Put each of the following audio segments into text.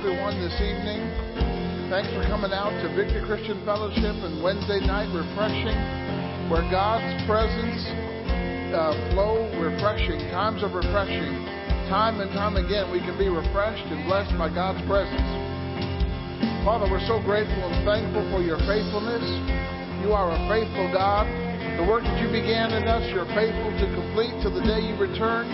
Everyone this evening. Thanks for coming out to Victory Christian Fellowship and Wednesday night refreshing, where God's presence uh, flow refreshing, times of refreshing. Time and time again, we can be refreshed and blessed by God's presence. Father, we're so grateful and thankful for your faithfulness. You are a faithful God. The work that you began in us, you're faithful to complete till the day you return.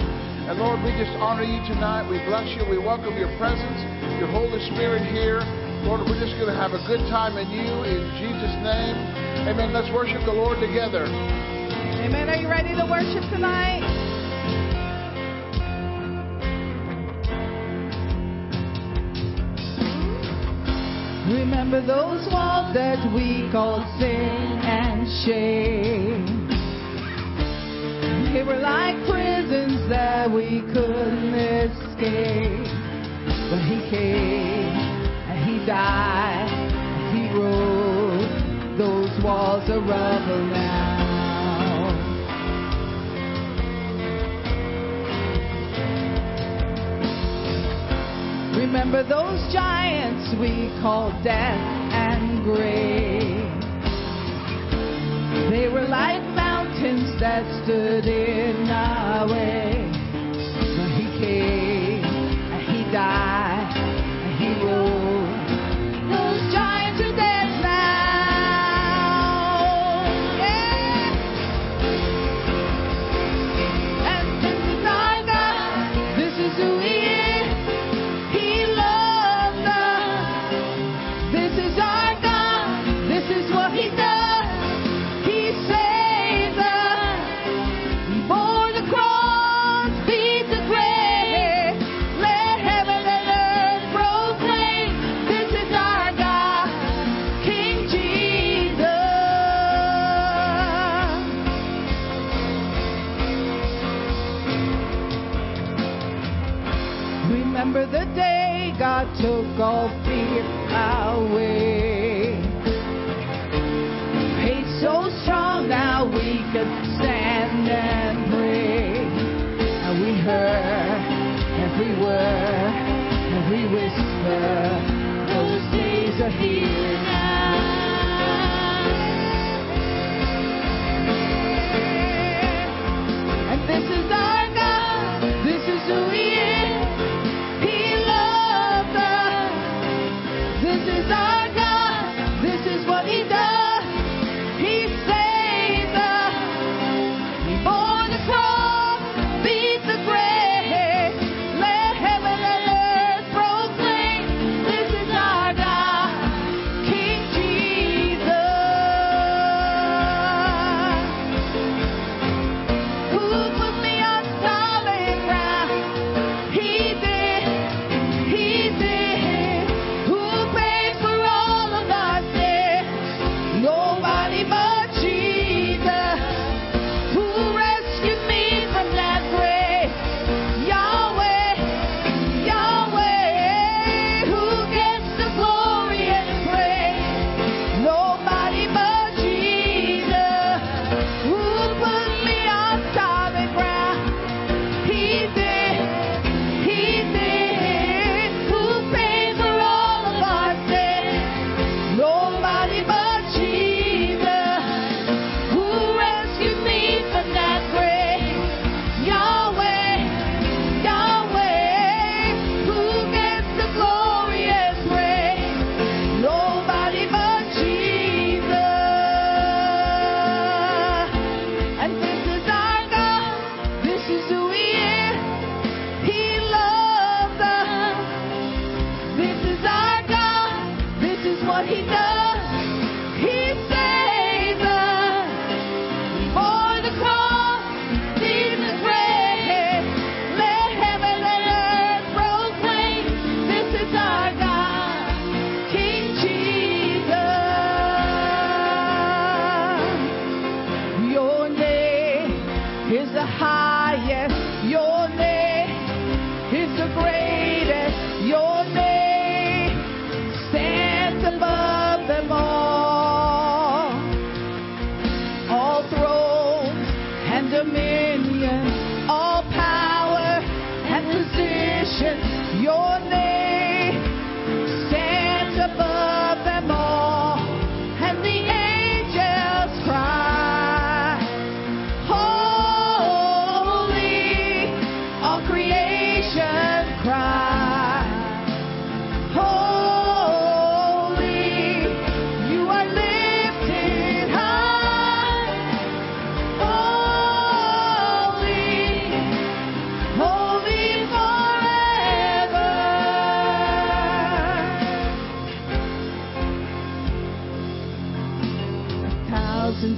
And Lord, we just honor you tonight. We bless you. We welcome your presence, your Holy Spirit here. Lord, we're just going to have a good time in you in Jesus' name. Amen. Let's worship the Lord together. Amen. Are you ready to worship tonight? Remember those walls that we called sin and shame. They were like prisons that we couldn't escape. But he came and he died. And he rose. Those walls are rubble now. Remember those giants we called death and grave. They were like mountains that stood in our way. God took all fear away. Faith so strong now we could stand and pray. And we heard every word, every whisper. Those days are here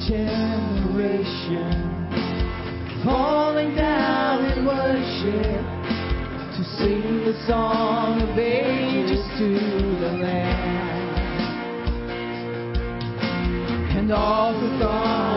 generation falling down in worship to sing the song of ages to the Lamb and all the thoughts.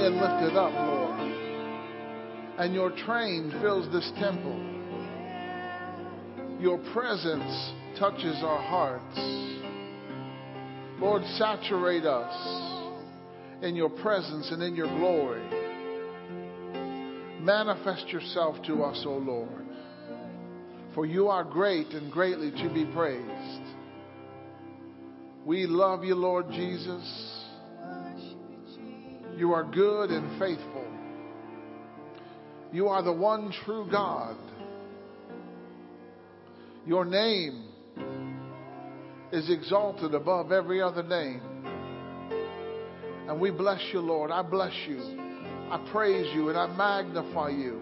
High and lifted up, Lord. And your train fills this temple. Your presence touches our hearts. Lord, saturate us in your presence and in your glory. Manifest yourself to us, O Lord. For you are great and greatly to be praised. We love you, Lord Jesus. You are good and faithful. You are the one true God. Your name is exalted above every other name. And we bless you, Lord. I bless you. I praise you and I magnify you.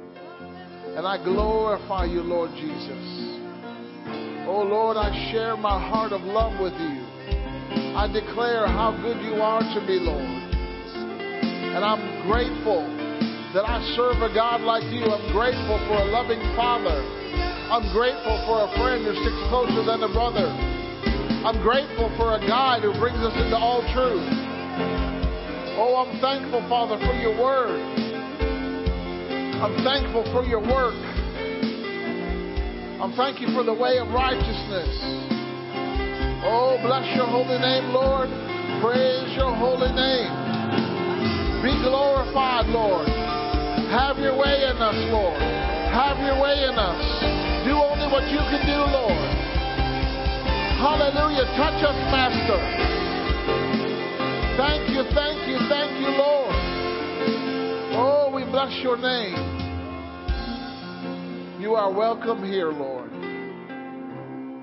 And I glorify you, Lord Jesus. Oh, Lord, I share my heart of love with you. I declare how good you are to me, Lord. And I'm grateful that I serve a God like you. I'm grateful for a loving Father. I'm grateful for a friend who sticks closer than a brother. I'm grateful for a guide who brings us into all truth. Oh, I'm thankful, Father, for your word. I'm thankful for your work. I'm thank you for the way of righteousness. Oh, bless your holy name, Lord. Praise your holy name. Be glorified, Lord. Have your way in us, Lord. Have your way in us. Do only what you can do, Lord. Hallelujah. Touch us, Master. Thank you, thank you, thank you, Lord. Oh, we bless your name. You are welcome here, Lord.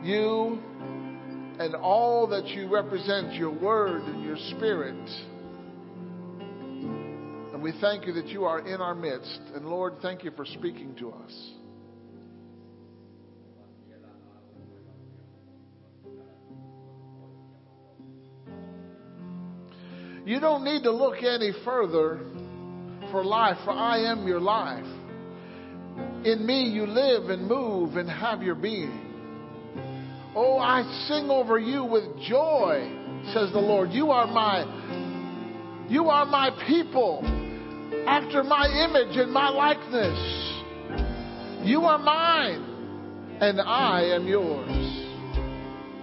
You and all that you represent, your word and your spirit. We thank you that you are in our midst. And Lord, thank you for speaking to us. You don't need to look any further for life, for I am your life. In me you live and move and have your being. Oh, I sing over you with joy, says the Lord. You are my you are my people after my image and my likeness. You are mine and I am yours.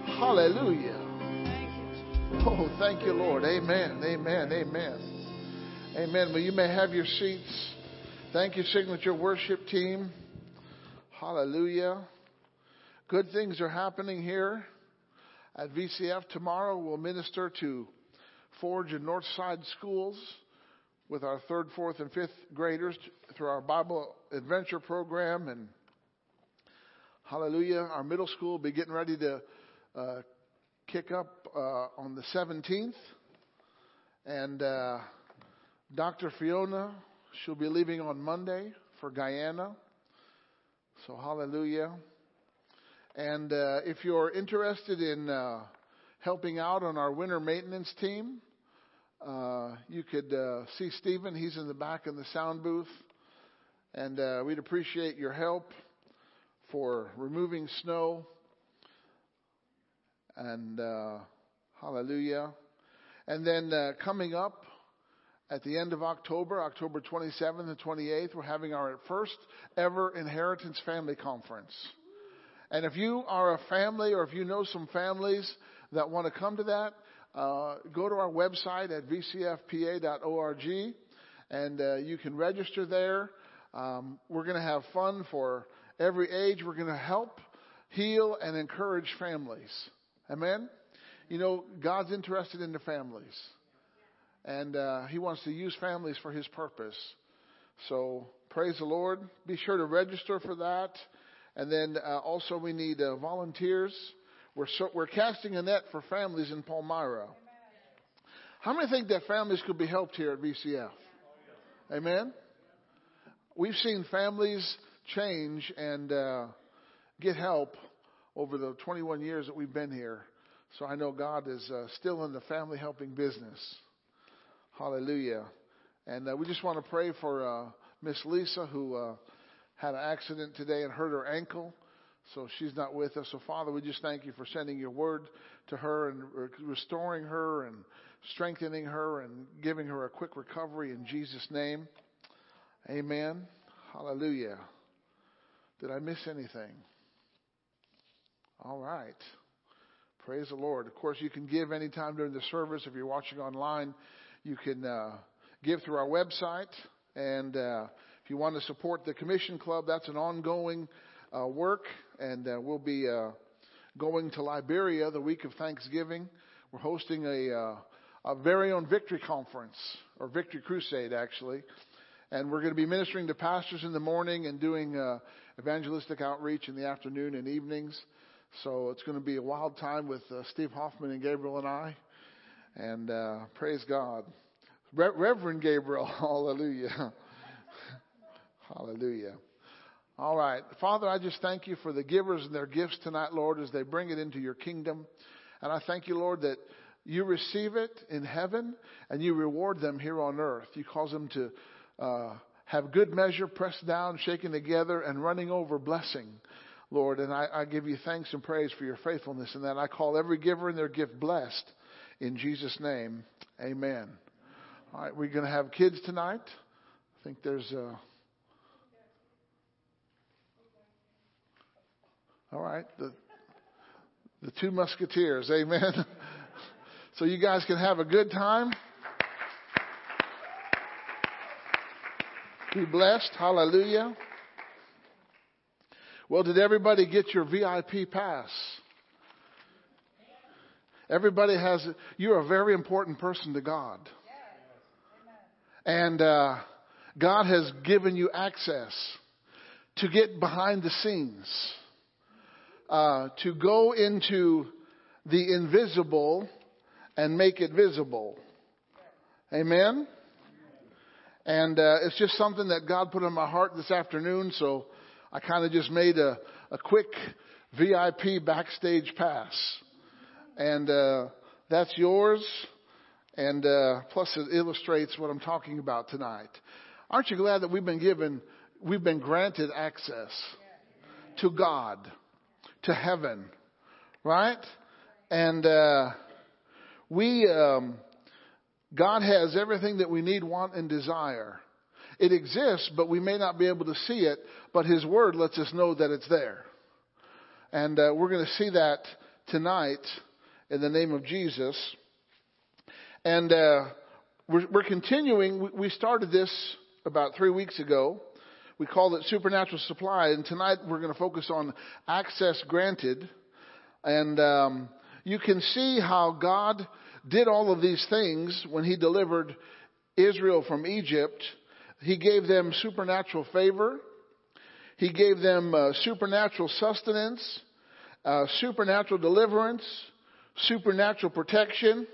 Hallelujah. Oh, thank you, Lord. Amen. Amen. Amen. Amen. Well, you may have your seats. Thank you, Signature Worship Team. Hallelujah. Good things are happening here at VCF. Tomorrow we'll minister to Forge and Northside schools with our third, fourth, and fifth graders through our Bible Adventure program. And hallelujah, our middle school will be getting ready to uh, kick up uh, on the 17th. And uh, Dr. Fiona, she'll be leaving on Monday for Guyana. So, hallelujah. And uh, if you're interested in uh, helping out on our winter maintenance team, uh, you could uh, see Stephen. He's in the back in the sound booth. And uh, we'd appreciate your help for removing snow. And uh, hallelujah. And then uh, coming up at the end of October, October 27th and 28th, we're having our first ever Inheritance Family Conference. And if you are a family or if you know some families that want to come to that, uh, go to our website at vcfpa.org and uh, you can register there. Um, we're going to have fun for every age. We're going to help, heal, and encourage families. Amen? You know, God's interested in the families. And uh, He wants to use families for His purpose. So praise the Lord. Be sure to register for that. And then uh, also we need uh, volunteers. We're, so, we're casting a net for families in Palmyra. How many think that families could be helped here at VCF? Amen. We've seen families change and uh, get help over the 21 years that we've been here. So I know God is uh, still in the family helping business. Hallelujah. And uh, we just want to pray for uh, Miss Lisa, who uh, had an accident today and hurt her ankle. So she's not with us. So, Father, we just thank you for sending your word to her and restoring her and strengthening her and giving her a quick recovery in Jesus' name. Amen. Hallelujah. Did I miss anything? All right. Praise the Lord. Of course, you can give anytime during the service. If you're watching online, you can uh, give through our website. And uh, if you want to support the Commission Club, that's an ongoing uh, work. And uh, we'll be uh, going to Liberia the week of Thanksgiving. We're hosting a, uh, a very own victory conference, or victory crusade, actually. And we're going to be ministering to pastors in the morning and doing evangelistic outreach in the afternoon and evenings. So it's going to be a wild time with uh, Steve Hoffman and Gabriel and I. And uh, praise God. Re- Reverend Gabriel, hallelujah. hallelujah. All right. Father, I just thank you for the givers and their gifts tonight, Lord, as they bring it into your kingdom. And I thank you, Lord, that you receive it in heaven and you reward them here on earth. You cause them to uh, have good measure, pressed down, shaken together, and running over blessing. Lord, and I, I give you thanks and praise for your faithfulness in that. I call every giver and their gift blessed. In Jesus' name, amen. All right, we're going to have kids tonight. I think there's a. All right, the the two musketeers, amen. so you guys can have a good time. Be blessed. Hallelujah. Well, did everybody get your VIP pass? Everybody has, you're a very important person to God. And uh, God has given you access to get behind the scenes, uh, to go into the invisible and make it visible. Amen? And uh, it's just something that God put in my heart this afternoon, so I kind of just made a, a quick VIP backstage pass. And uh, that's yours. And uh, plus, it illustrates what I'm talking about tonight. Aren't you glad that we've been given, we've been granted access to God, to heaven, right? And uh, we, um, God has everything that we need, want, and desire. It exists, but we may not be able to see it, but His Word lets us know that it's there. And uh, we're going to see that tonight in the name of Jesus. And uh, we're, we're, continuing. We started this about three weeks ago. We call it Supernatural Supply, and tonight we're going to focus on access granted. And um, you can see how God did all of these things when He delivered Israel from Egypt he gave them supernatural favor. He gave them uh, supernatural sustenance, uh, supernatural deliverance, supernatural protection,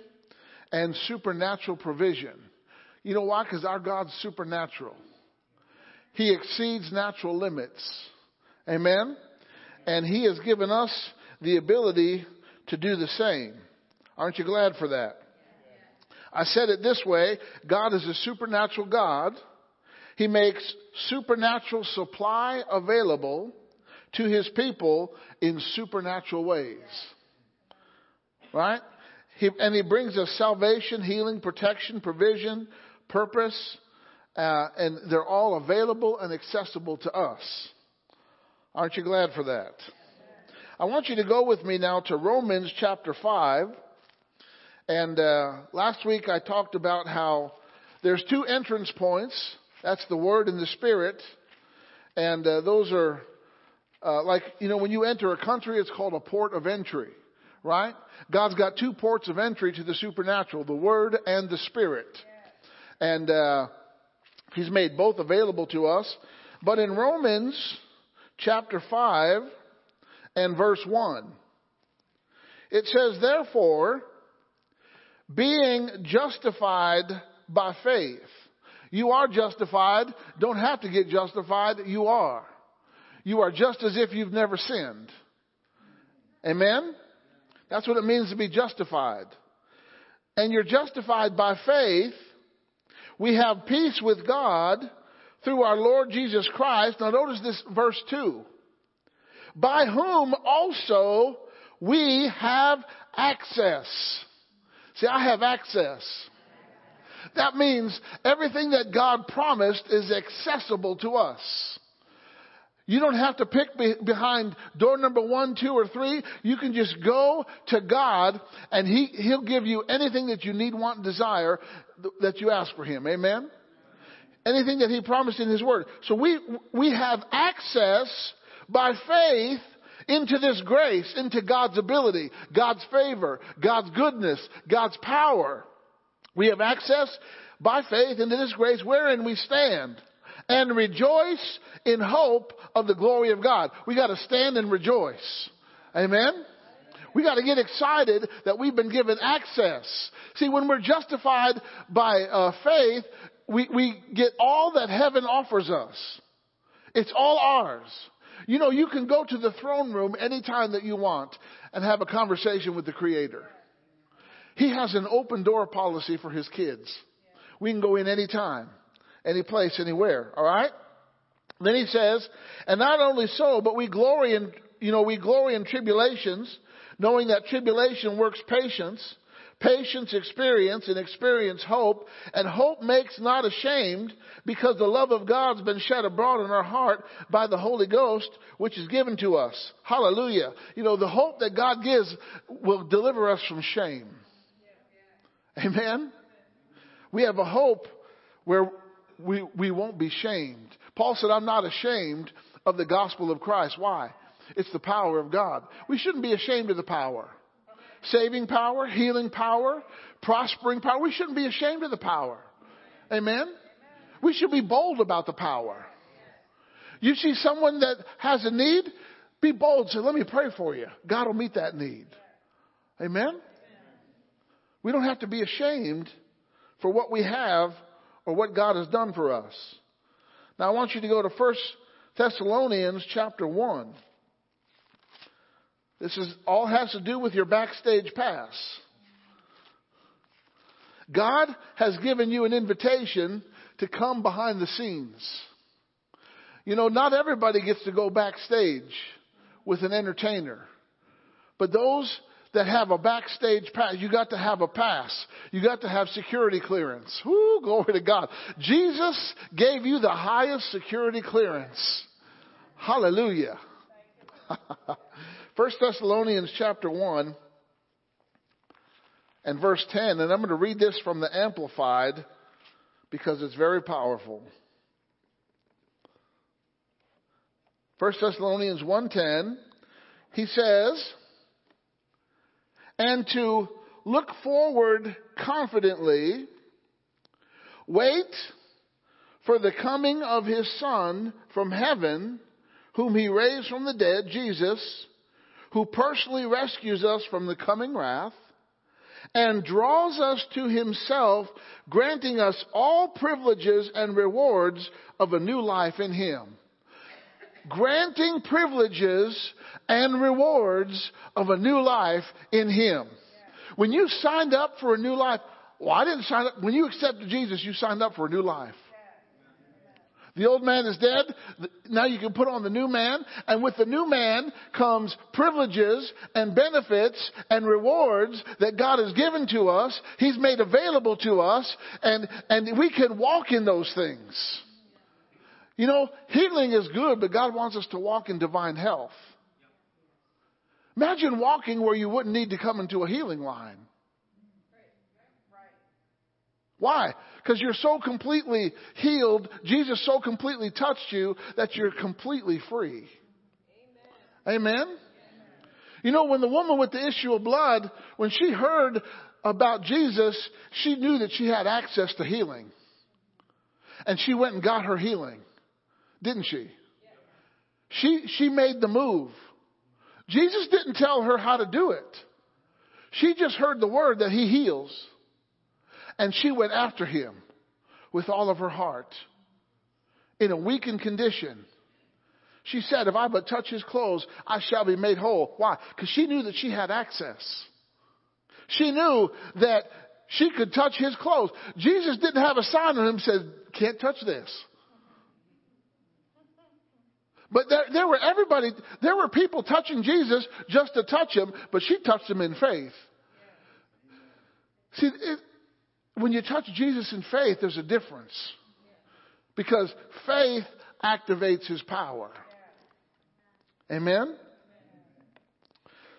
and supernatural provision. You know why? Because our God's supernatural. He exceeds natural limits. Amen? And He has given us the ability to do the same. Aren't you glad for that? I said it this way God is a supernatural God he makes supernatural supply available to his people in supernatural ways. Right? He, and he brings us salvation, healing, protection, provision, purpose, uh, and they're all available and accessible to us. Aren't you glad for that? I want you to go with me now to Romans chapter 5. And uh, last week I talked about how there's two entrance points that's the Word and the Spirit. And uh, those are uh, like, you know, when you enter a country, it's called a port of entry, right? God's got two ports of entry to the supernatural, the Word and the Spirit. And uh, He's made both available to us. But in Romans chapter 5 and verse 1, it says, Therefore, being justified by faith. You are justified. Don't have to get justified. You are. You are just as if you've never sinned. Amen? That's what it means to be justified. And you're justified by faith. We have peace with God through our Lord Jesus Christ. Now notice this verse 2. By whom also we have access. See, I have access. That means everything that God promised is accessible to us. You don't have to pick be- behind door number one, two, or three. You can just go to God and he, He'll give you anything that you need, want, and desire that you ask for Him. Amen? Anything that He promised in His Word. So we, we have access by faith into this grace, into God's ability, God's favor, God's goodness, God's power. We have access by faith into this grace wherein we stand and rejoice in hope of the glory of God. We got to stand and rejoice. Amen. We got to get excited that we've been given access. See, when we're justified by uh, faith, we, we get all that heaven offers us. It's all ours. You know, you can go to the throne room anytime that you want and have a conversation with the Creator. He has an open door policy for His kids. We can go in anytime, any place, anywhere. All right? Then he says, and not only so, but we glory in, you know, we glory in tribulations, knowing that tribulation works patience, patience experience, and experience hope, and hope makes not ashamed, because the love of God's been shed abroad in our heart by the Holy Ghost, which is given to us. Hallelujah. You know, the hope that God gives will deliver us from shame. Amen? We have a hope where we, we won't be shamed. Paul said, I'm not ashamed of the gospel of Christ. Why? It's the power of God. We shouldn't be ashamed of the power. Saving power, healing power, prospering power. We shouldn't be ashamed of the power. Amen? We should be bold about the power. You see someone that has a need, be bold. Say, let me pray for you. God will meet that need. Amen? We don't have to be ashamed for what we have or what God has done for us. Now I want you to go to 1 Thessalonians chapter 1. This is all has to do with your backstage pass. God has given you an invitation to come behind the scenes. You know, not everybody gets to go backstage with an entertainer. But those that have a backstage pass, you got to have a pass. You got to have security clearance. Whoo, glory to God. Jesus gave you the highest security clearance. Hallelujah. First Thessalonians chapter 1 and verse 10, and I'm going to read this from the Amplified because it's very powerful. First Thessalonians 1:10, he says, and to look forward confidently, wait for the coming of his Son from heaven, whom he raised from the dead, Jesus, who personally rescues us from the coming wrath and draws us to himself, granting us all privileges and rewards of a new life in him. Granting privileges and rewards of a new life in him. When you signed up for a new life, well, I didn't sign up. When you accepted Jesus, you signed up for a new life. The old man is dead. Now you can put on the new man. And with the new man comes privileges and benefits and rewards that God has given to us. He's made available to us. And, and we can walk in those things. You know, healing is good, but God wants us to walk in divine health. Imagine walking where you wouldn't need to come into a healing line. Why? Because you're so completely healed. Jesus so completely touched you that you're completely free. Amen. Amen? You know, when the woman with the issue of blood, when she heard about Jesus, she knew that she had access to healing. And she went and got her healing, didn't she? She, she made the move. Jesus didn't tell her how to do it. She just heard the word that he heals. And she went after him with all of her heart in a weakened condition. She said, If I but touch his clothes, I shall be made whole. Why? Because she knew that she had access. She knew that she could touch his clothes. Jesus didn't have a sign on him said, Can't touch this. But there, there were everybody, there were people touching Jesus just to touch him, but she touched him in faith. See, it, when you touch Jesus in faith, there's a difference. Because faith activates his power. Amen?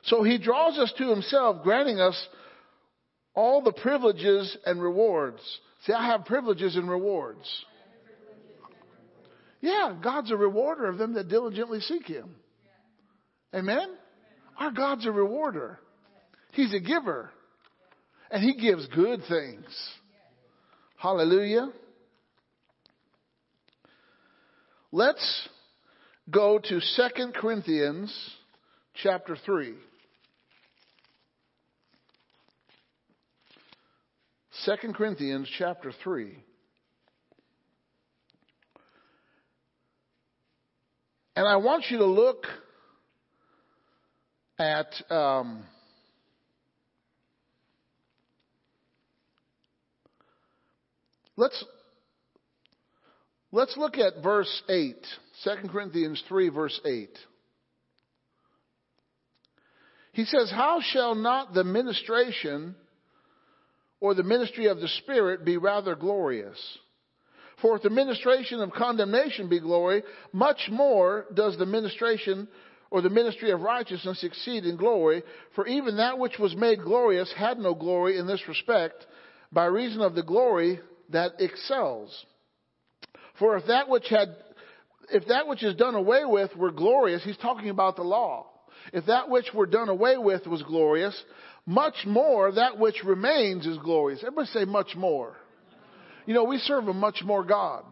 So he draws us to himself, granting us all the privileges and rewards. See, I have privileges and rewards. Yeah, God's a rewarder of them that diligently seek him. Amen? Our God's a rewarder. He's a giver. And he gives good things. Hallelujah. Let's go to 2 Corinthians chapter 3. 2 Corinthians chapter 3. And I want you to look at um, let's let's look at verse 8 2 corinthians 3 verse 8 he says how shall not the ministration or the ministry of the spirit be rather glorious? For if the ministration of condemnation be glory, much more does the ministration or the ministry of righteousness exceed in glory. For even that which was made glorious had no glory in this respect, by reason of the glory that excels. For if that which had, if that which is done away with were glorious, he's talking about the law. If that which were done away with was glorious, much more that which remains is glorious. Everybody say much more. You know, we serve a much more God.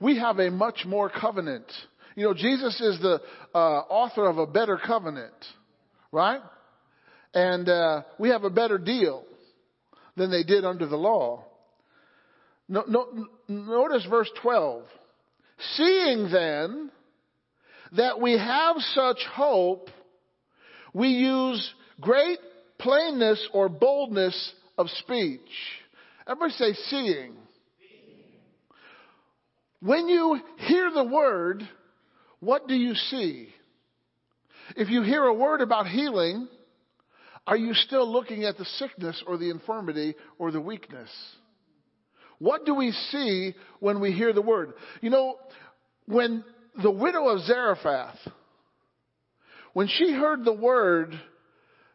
We have a much more covenant. You know, Jesus is the uh, author of a better covenant, right? And uh, we have a better deal than they did under the law. No, no, notice verse 12. Seeing then that we have such hope, we use great plainness or boldness of speech. Everybody say seeing. When you hear the word, what do you see? If you hear a word about healing, are you still looking at the sickness or the infirmity or the weakness? What do we see when we hear the word? You know, when the widow of Zarephath, when she heard the word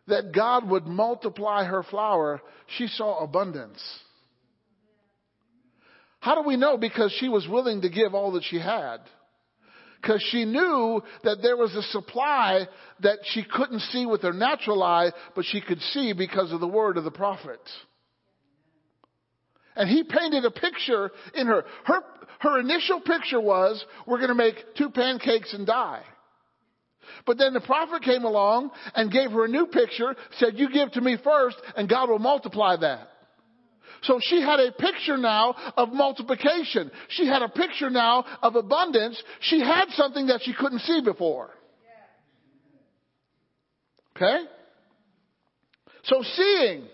that God would multiply her flour, she saw abundance. How do we know? Because she was willing to give all that she had. Because she knew that there was a supply that she couldn't see with her natural eye, but she could see because of the word of the prophet. And he painted a picture in her. Her, her initial picture was, we're going to make two pancakes and die. But then the prophet came along and gave her a new picture, said, you give to me first and God will multiply that. So she had a picture now of multiplication. She had a picture now of abundance. She had something that she couldn't see before. Okay? So seeing.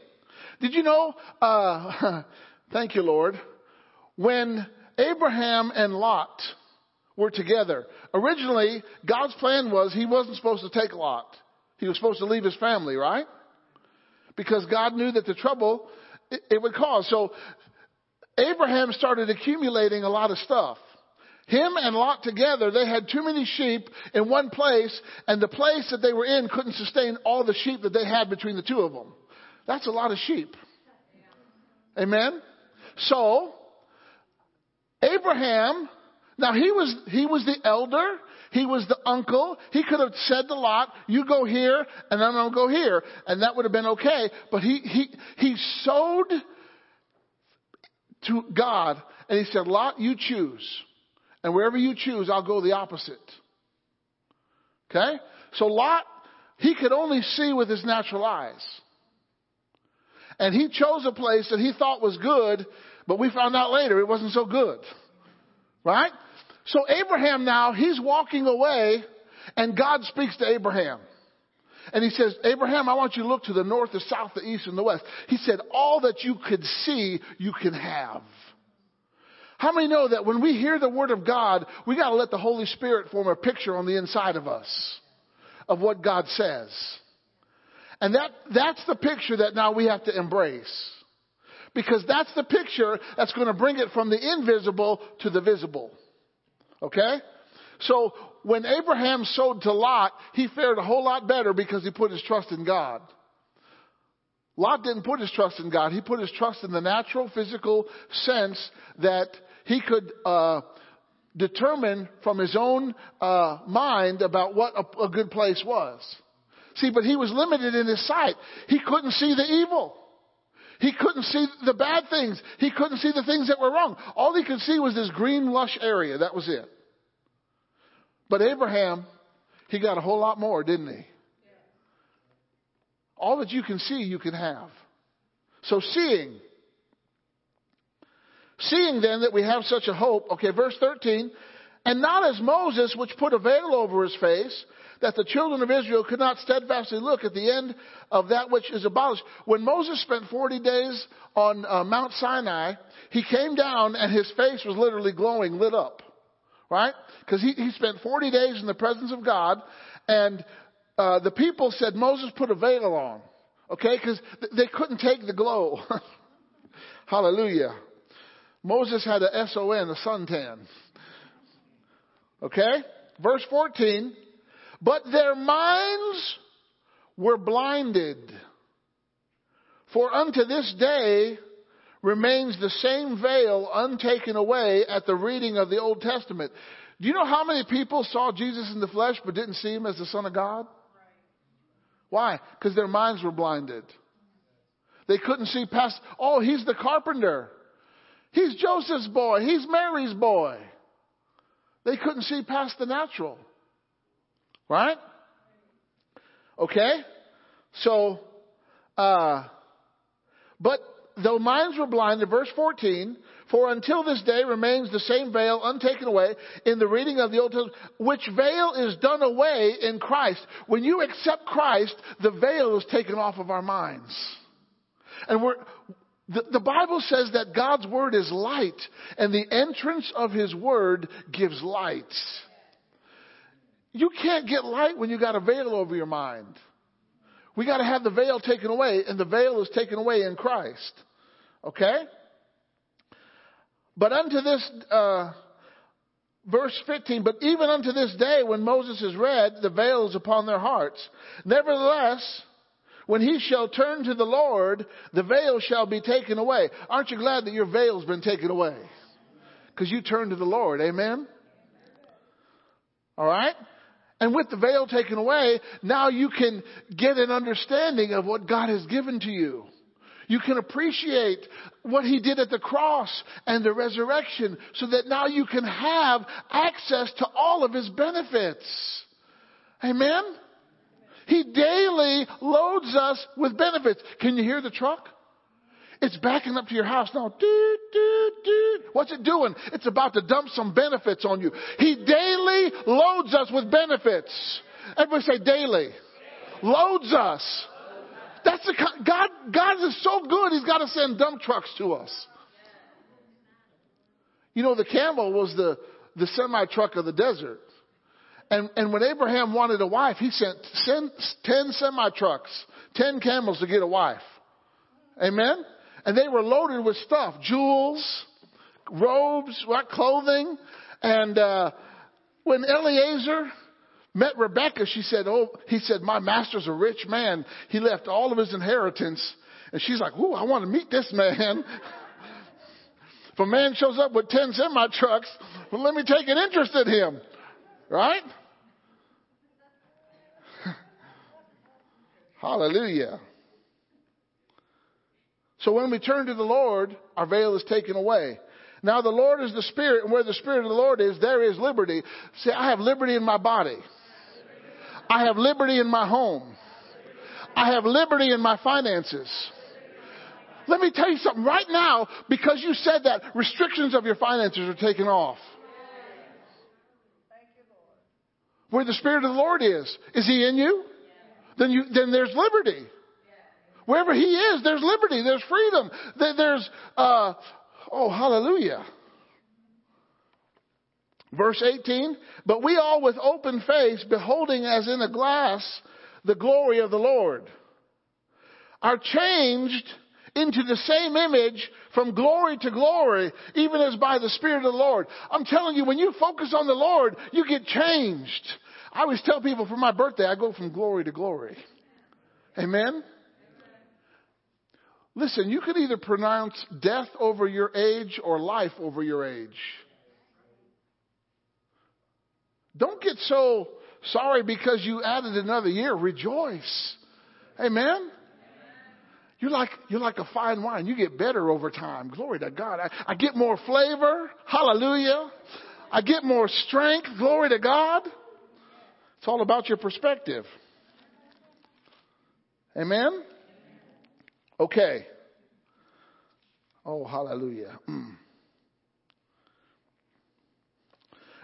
Did you know, uh, thank you Lord, when Abraham and Lot were together, originally God's plan was he wasn't supposed to take Lot. He was supposed to leave his family, right? Because God knew that the trouble it would cause. So Abraham started accumulating a lot of stuff. Him and Lot together, they had too many sheep in one place, and the place that they were in couldn't sustain all the sheep that they had between the two of them. That's a lot of sheep. Amen? So, Abraham, now he was, he was the elder, he was the uncle. He could have said to Lot, you go here and I'm going to go here. And that would have been okay. But he, he, he sowed to God and he said, Lot, you choose. And wherever you choose, I'll go the opposite. Okay? So Lot, he could only see with his natural eyes. And he chose a place that he thought was good, but we found out later it wasn't so good. Right? So Abraham now, he's walking away and God speaks to Abraham. And he says, Abraham, I want you to look to the north, the south, the east, and the west. He said, all that you could see, you can have. How many know that when we hear the word of God, we gotta let the Holy Spirit form a picture on the inside of us of what God says. And that, that's the picture that now we have to embrace. Because that's the picture that's going to bring it from the invisible to the visible. Okay? So when Abraham sowed to Lot, he fared a whole lot better because he put his trust in God. Lot didn't put his trust in God. He put his trust in the natural, physical sense that he could uh, determine from his own uh, mind about what a, a good place was. See, but he was limited in his sight. He couldn't see the evil. He couldn't see the bad things. He couldn't see the things that were wrong. All he could see was this green, lush area. That was it. But Abraham, he got a whole lot more, didn't he? All that you can see, you can have. So seeing. Seeing then that we have such a hope. Okay, verse 13. And not as Moses, which put a veil over his face, that the children of Israel could not steadfastly look at the end of that which is abolished. When Moses spent 40 days on uh, Mount Sinai, he came down and his face was literally glowing, lit up. Right? Because he, he spent 40 days in the presence of God and uh, the people said Moses put a veil on. Okay? Because th- they couldn't take the glow. Hallelujah. Moses had a S-O-N, a suntan. Okay? Verse 14. But their minds were blinded. For unto this day remains the same veil untaken away at the reading of the Old Testament. Do you know how many people saw Jesus in the flesh but didn't see him as the Son of God? Why? Because their minds were blinded. They couldn't see past, oh, he's the carpenter. He's Joseph's boy. He's Mary's boy. They couldn't see past the natural. Right? Okay? So, uh, but though minds were blinded, verse 14, for until this day remains the same veil untaken away in the reading of the Old Testament, which veil is done away in Christ. When you accept Christ, the veil is taken off of our minds. And we're, the, the Bible says that God's Word is light, and the entrance of His Word gives light. You can't get light when you got a veil over your mind. We got to have the veil taken away, and the veil is taken away in Christ. Okay? But unto this, uh, verse 15, but even unto this day when Moses is read, the veil is upon their hearts. Nevertheless, when he shall turn to the Lord, the veil shall be taken away. Aren't you glad that your veil's been taken away? Because you turned to the Lord. Amen? All right? And with the veil taken away, now you can get an understanding of what God has given to you. You can appreciate what He did at the cross and the resurrection so that now you can have access to all of His benefits. Amen? He daily loads us with benefits. Can you hear the truck? It's backing up to your house now. What's it doing? It's about to dump some benefits on you. He daily loads us with benefits. Everybody say daily. Loads us. That's the God. God is so good. He's got to send dump trucks to us. You know, the camel was the the semi truck of the desert. And, and when Abraham wanted a wife, he sent 10 semi trucks, 10 camels to get a wife. Amen? And they were loaded with stuff, jewels, robes, what, clothing. And, uh, when Eliezer met Rebecca, she said, oh, he said, my master's a rich man. He left all of his inheritance. And she's like, ooh, I want to meet this man. if a man shows up with 10 semi trucks, well, let me take an interest in him. Right? Hallelujah. So when we turn to the Lord, our veil is taken away. Now the Lord is the Spirit, and where the Spirit of the Lord is, there is liberty. See, I have liberty in my body. I have liberty in my home. I have liberty in my finances. Let me tell you something right now, because you said that, restrictions of your finances are taken off. Where the Spirit of the Lord is, is He in you? Then you, then there's liberty. Wherever He is, there's liberty, there's freedom, there's, uh, oh, hallelujah. Verse 18, but we all with open face, beholding as in a glass the glory of the Lord, are changed into the same image from glory to glory, even as by the Spirit of the Lord. I'm telling you, when you focus on the Lord, you get changed. I always tell people for my birthday, I go from glory to glory. Amen? Listen, you can either pronounce death over your age or life over your age. Don't get so sorry because you added another year. Rejoice. Amen? You're like, you're like a fine wine. You get better over time. Glory to God. I, I get more flavor. Hallelujah. I get more strength. Glory to God. It's all about your perspective. Amen? Okay. Oh, hallelujah. Mm.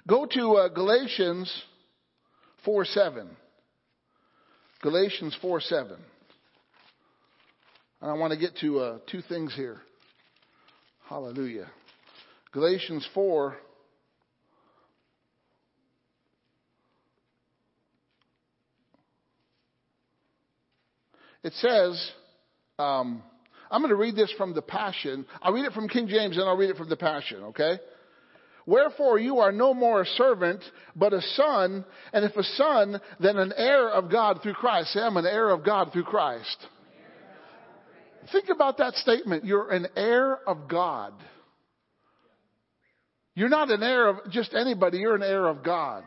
Go to uh, Galatians 4 7. Galatians 4 7. And I want to get to uh, two things here. Hallelujah. Galatians 4. It says, um, I'm going to read this from the Passion. I'll read it from King James and I'll read it from the Passion, okay? Wherefore you are no more a servant, but a son, and if a son, then an heir of God through Christ. Say, I'm an heir of God through Christ. Think about that statement. You're an heir of God. You're not an heir of just anybody, you're an heir of God.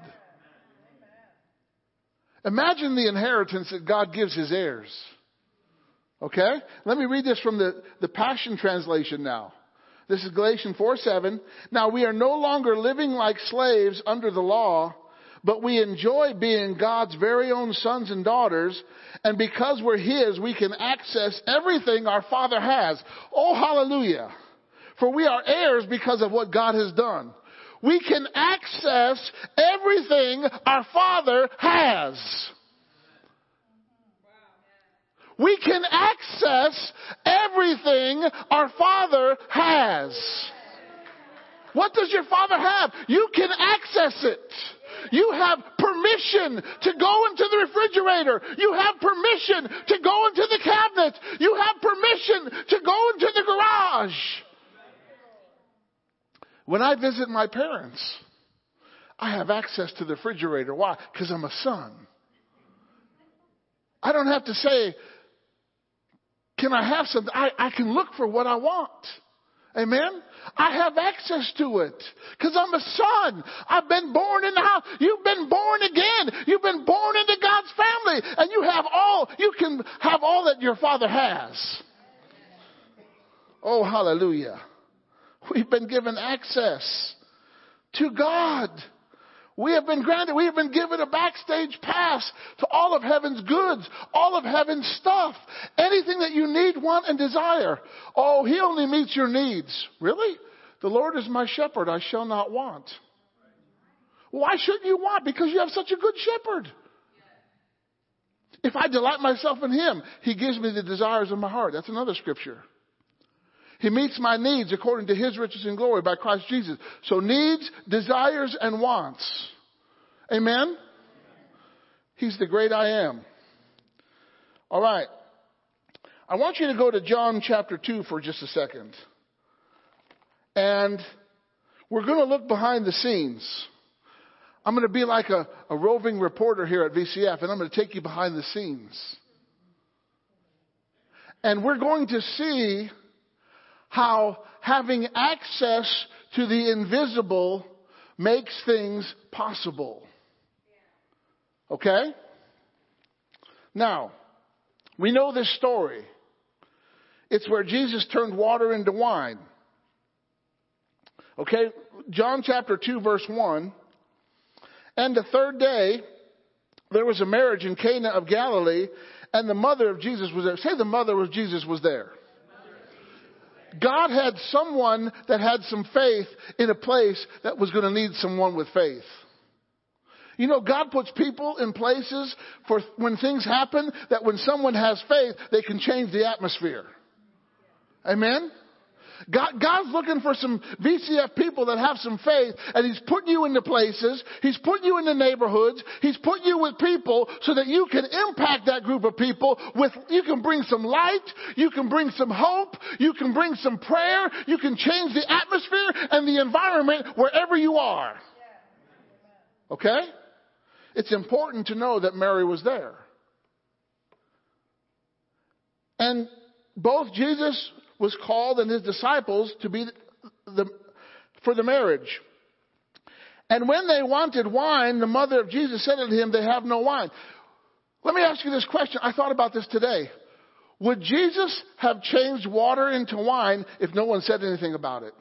Imagine the inheritance that God gives his heirs. Okay? Let me read this from the, the Passion Translation now. This is Galatians 4 7. Now we are no longer living like slaves under the law, but we enjoy being God's very own sons and daughters. And because we're His, we can access everything our Father has. Oh, hallelujah. For we are heirs because of what God has done. We can access everything our Father has. We can access everything our Father has. What does your Father have? You can access it. You have permission to go into the refrigerator. You have permission to go into the cabinet. You have permission to go into the garage. When I visit my parents, I have access to the refrigerator. Why? Because I'm a son. I don't have to say, can I have something? I, I can look for what I want. Amen? I have access to it because I'm a son. I've been born in the house. You've been born again. You've been born into God's family and you have all, you can have all that your father has. Oh, hallelujah. We've been given access to God. We have been granted, we have been given a backstage pass to all of heaven's goods, all of heaven's stuff. Anything that you need, want, and desire. Oh, He only meets your needs. Really? The Lord is my shepherd, I shall not want. Why shouldn't you want? Because you have such a good shepherd. If I delight myself in Him, He gives me the desires of my heart. That's another scripture. He meets my needs according to His riches and glory by Christ Jesus. So needs, desires, and wants. Amen? He's the great I am. All right. I want you to go to John chapter 2 for just a second. And we're going to look behind the scenes. I'm going to be like a, a roving reporter here at VCF, and I'm going to take you behind the scenes. And we're going to see how having access to the invisible makes things possible. Okay? Now, we know this story. It's where Jesus turned water into wine. Okay, John chapter 2 verse 1. And the third day, there was a marriage in Cana of Galilee, and the mother of Jesus was there. Say the mother of Jesus was there. God had someone that had some faith in a place that was going to need someone with faith. You know, God puts people in places for when things happen that when someone has faith, they can change the atmosphere. Amen? God, God's looking for some VCF people that have some faith, and He's putting you into places, He's putting you in the neighborhoods, He's putting you with people so that you can impact that group of people with, you can bring some light, you can bring some hope, you can bring some prayer, you can change the atmosphere and the environment wherever you are. Okay? It's important to know that Mary was there. And both Jesus was called and his disciples to be the, for the marriage. And when they wanted wine, the mother of Jesus said to him, they have no wine. Let me ask you this question. I thought about this today. Would Jesus have changed water into wine if no one said anything about it?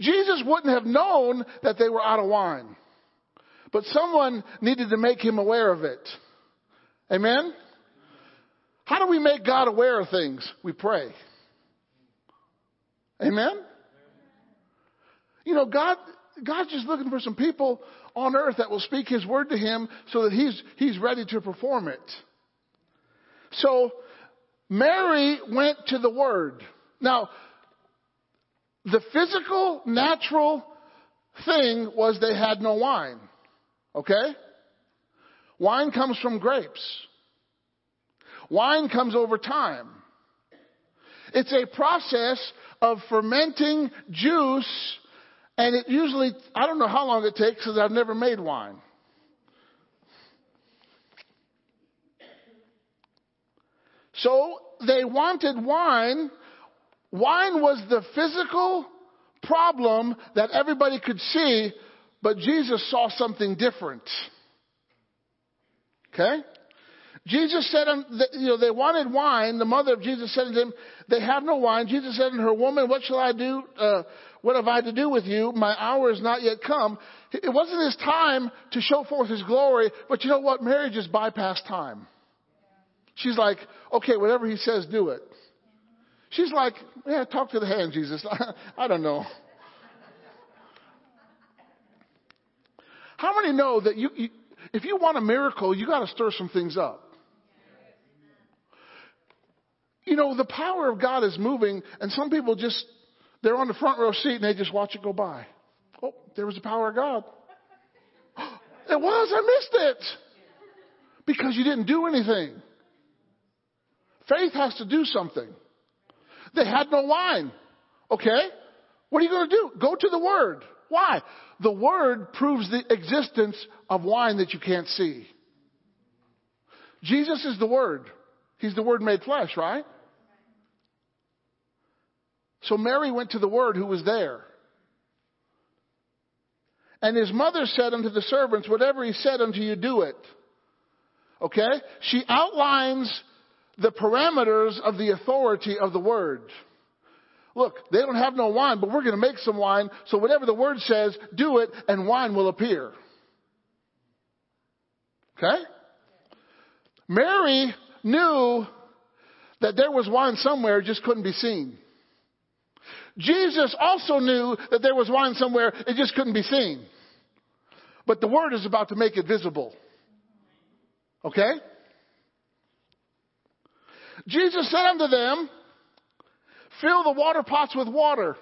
Jesus wouldn't have known that they were out of wine. But someone needed to make him aware of it. Amen? How do we make God aware of things? We pray. Amen? You know, God, God's just looking for some people on earth that will speak His word to Him so that He's, He's ready to perform it. So, Mary went to the Word. Now, the physical, natural thing was they had no wine. Okay? Wine comes from grapes. Wine comes over time. It's a process of fermenting juice, and it usually, I don't know how long it takes because I've never made wine. So they wanted wine. Wine was the physical problem that everybody could see, but Jesus saw something different. Okay? Jesus said, you know, they wanted wine. The mother of Jesus said to them, they have no wine. Jesus said to her, woman, what shall I do? Uh, what have I to do with you? My hour is not yet come. It wasn't his time to show forth his glory, but you know what? Mary just bypassed time. She's like, okay, whatever he says, do it. She's like, yeah, talk to the hand, Jesus. I don't know. How many know that you, you if you want a miracle, you got to stir some things up? You know, the power of God is moving, and some people just, they're on the front row seat and they just watch it go by. Oh, there was the power of God. It was, I missed it. Because you didn't do anything. Faith has to do something. They had no wine. Okay? What are you going to do? Go to the Word. Why? The Word proves the existence of wine that you can't see. Jesus is the Word. He's the Word made flesh, right? So Mary went to the Word who was there. And his mother said unto the servants, Whatever he said unto you, do it. Okay? She outlines the parameters of the authority of the Word. Look, they don't have no wine, but we're going to make some wine, so whatever the Word says, do it, and wine will appear. Okay? Mary knew that there was wine somewhere, just couldn't be seen. Jesus also knew that there was wine somewhere, it just couldn't be seen. But the word is about to make it visible. Okay? Jesus said unto them, fill the water pots with water.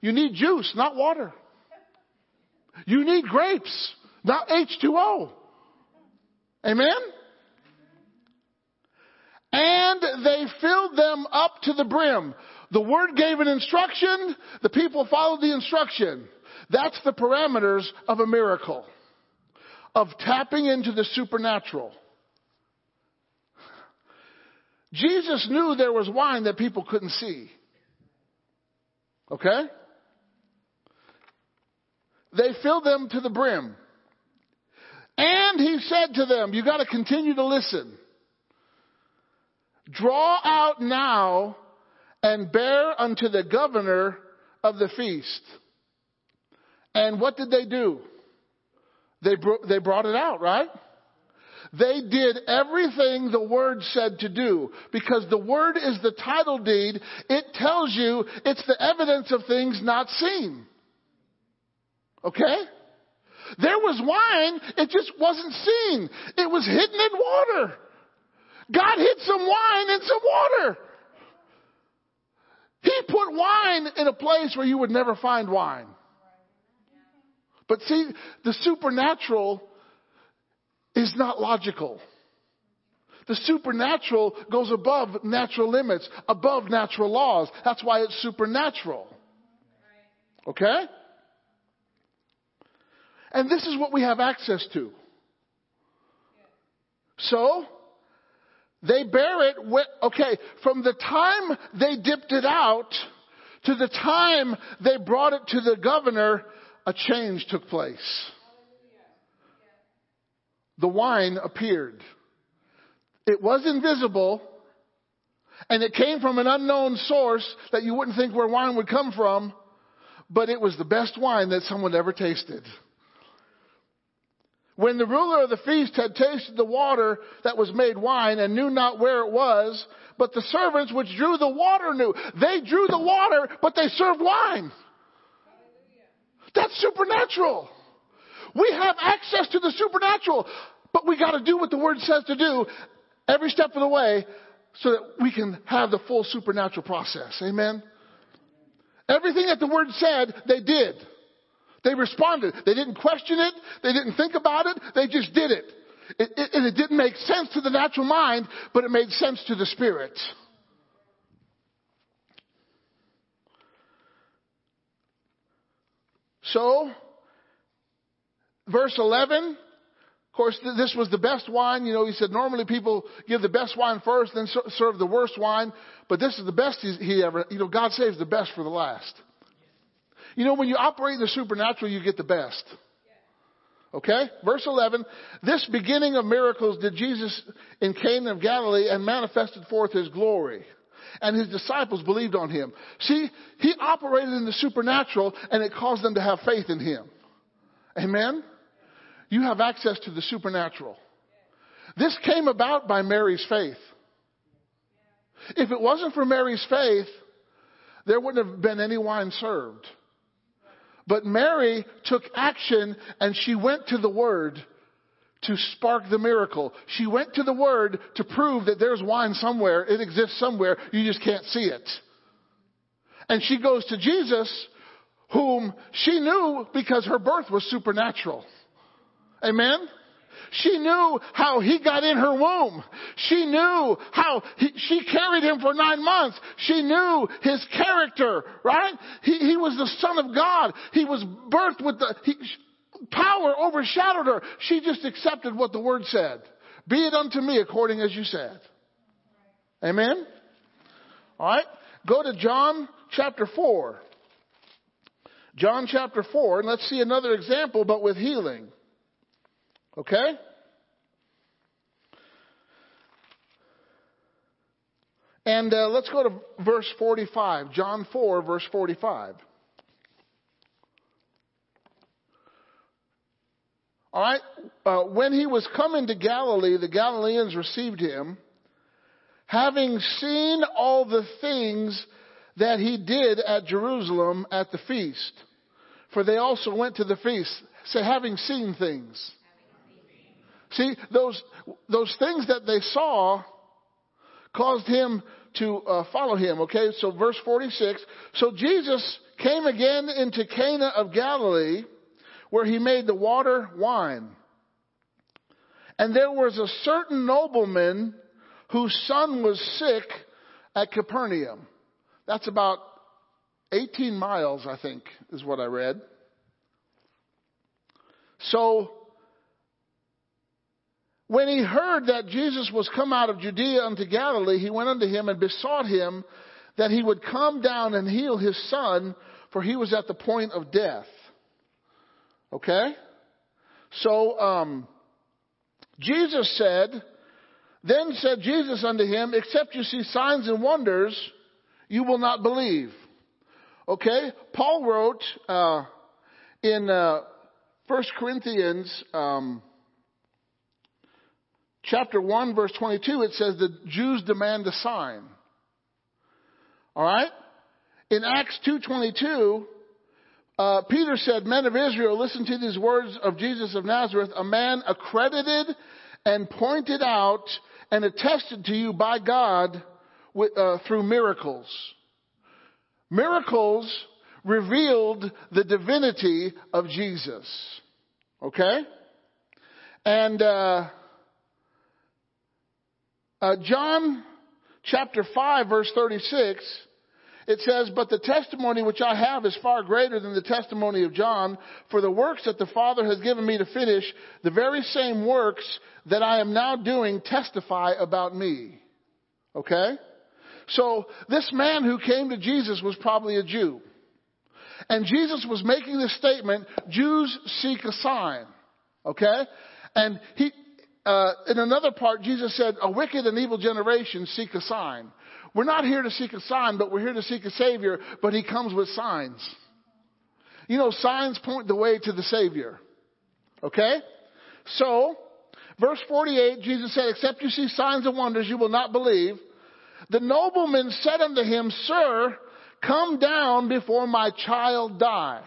You need juice, not water. You need grapes, not H2O. Amen? And they filled them up to the brim. The word gave an instruction, the people followed the instruction. That's the parameters of a miracle, of tapping into the supernatural. Jesus knew there was wine that people couldn't see. Okay? They filled them to the brim. And he said to them, you gotta continue to listen. Draw out now and bear unto the governor of the feast. And what did they do? They, they brought it out, right? They did everything the word said to do because the word is the title deed. It tells you it's the evidence of things not seen. Okay? There was wine, it just wasn't seen. It was hidden in water. God hid some wine in some water. He put wine in a place where you would never find wine. But see, the supernatural is not logical. The supernatural goes above natural limits, above natural laws. That's why it's supernatural. Okay? And this is what we have access to. So, they bear it, with, okay, from the time they dipped it out to the time they brought it to the governor, a change took place. The wine appeared. It was invisible, and it came from an unknown source that you wouldn't think where wine would come from, but it was the best wine that someone ever tasted. When the ruler of the feast had tasted the water that was made wine and knew not where it was, but the servants which drew the water knew. They drew the water, but they served wine. That's supernatural. We have access to the supernatural, but we gotta do what the word says to do every step of the way so that we can have the full supernatural process. Amen? Everything that the word said, they did. They responded. They didn't question it. They didn't think about it. They just did it. it, it and it didn't make sense to the natural mind, but it made sense to the spirit. So, verse 11, of course, this was the best wine. You know, he said normally people give the best wine first, then serve the worst wine. But this is the best he ever, you know, God saves the best for the last. You know, when you operate in the supernatural, you get the best. Okay? Verse 11. This beginning of miracles did Jesus in Cana of Galilee and manifested forth his glory. And his disciples believed on him. See, he operated in the supernatural and it caused them to have faith in him. Amen? You have access to the supernatural. This came about by Mary's faith. If it wasn't for Mary's faith, there wouldn't have been any wine served. But Mary took action and she went to the Word to spark the miracle. She went to the Word to prove that there's wine somewhere. It exists somewhere. You just can't see it. And she goes to Jesus, whom she knew because her birth was supernatural. Amen? She knew how he got in her womb. She knew how he, she carried him for nine months. She knew his character, right? He, he was the son of God. He was birthed with the, he, power overshadowed her. She just accepted what the word said. Be it unto me according as you said. Amen? Alright? Go to John chapter 4. John chapter 4, and let's see another example, but with healing. Okay? And uh, let's go to verse 45, John 4, verse 45. All right, uh, when he was coming to Galilee, the Galileans received him, having seen all the things that he did at Jerusalem at the feast. For they also went to the feast. Say, having seen things. See, those, those things that they saw caused him to uh, follow him. Okay, so verse 46. So Jesus came again into Cana of Galilee, where he made the water wine. And there was a certain nobleman whose son was sick at Capernaum. That's about 18 miles, I think, is what I read. So when he heard that Jesus was come out of Judea unto Galilee, he went unto him and besought him that he would come down and heal his son, for he was at the point of death. Okay? So, um, Jesus said Then said Jesus unto him, Except you see signs and wonders, you will not believe. Okay? Paul wrote uh, in uh, 1 Corinthians um, chapter 1, verse 22, it says the Jews demand a sign. All right? In Acts 2.22, uh, Peter said, Men of Israel, listen to these words of Jesus of Nazareth, a man accredited and pointed out and attested to you by God with, uh, through miracles. Miracles revealed the divinity of Jesus. Okay? And uh, uh, John chapter 5, verse 36, it says, But the testimony which I have is far greater than the testimony of John, for the works that the Father has given me to finish, the very same works that I am now doing testify about me. Okay? So, this man who came to Jesus was probably a Jew. And Jesus was making this statement, Jews seek a sign. Okay? And he, uh, in another part, Jesus said, a wicked and evil generation seek a sign. We're not here to seek a sign, but we're here to seek a Savior, but He comes with signs. You know, signs point the way to the Savior. Okay? So, verse 48, Jesus said, Except you see signs and wonders, you will not believe. The nobleman said unto him, Sir, come down before my child die.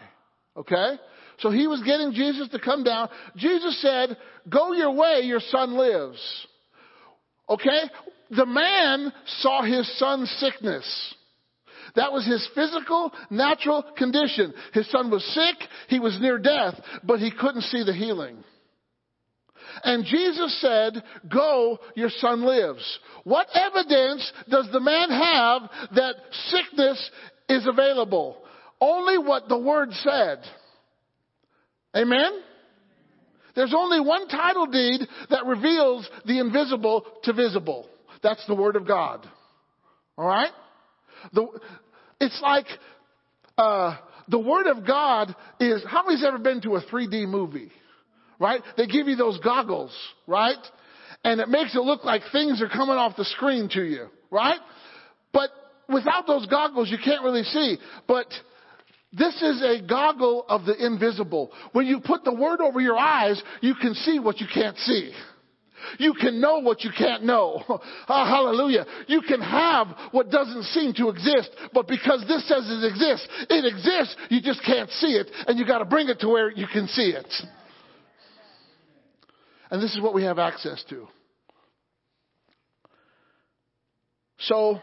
Okay? So he was getting Jesus to come down. Jesus said, Go your way, your son lives. Okay? The man saw his son's sickness. That was his physical, natural condition. His son was sick, he was near death, but he couldn't see the healing. And Jesus said, Go, your son lives. What evidence does the man have that sickness is available? Only what the Word said. Amen? There's only one title deed that reveals the invisible to visible. That's the Word of God. Alright? The, it's like, uh, the Word of God is, how many's ever been to a 3D movie? Right? They give you those goggles, right? And it makes it look like things are coming off the screen to you, right? But without those goggles, you can't really see. But this is a goggle of the invisible. When you put the word over your eyes, you can see what you can't see. You can know what you can't know. oh, hallelujah. You can have what doesn't seem to exist, but because this says it exists, it exists, you just can't see it, and you gotta bring it to where you can see it. And this is what we have access to. So,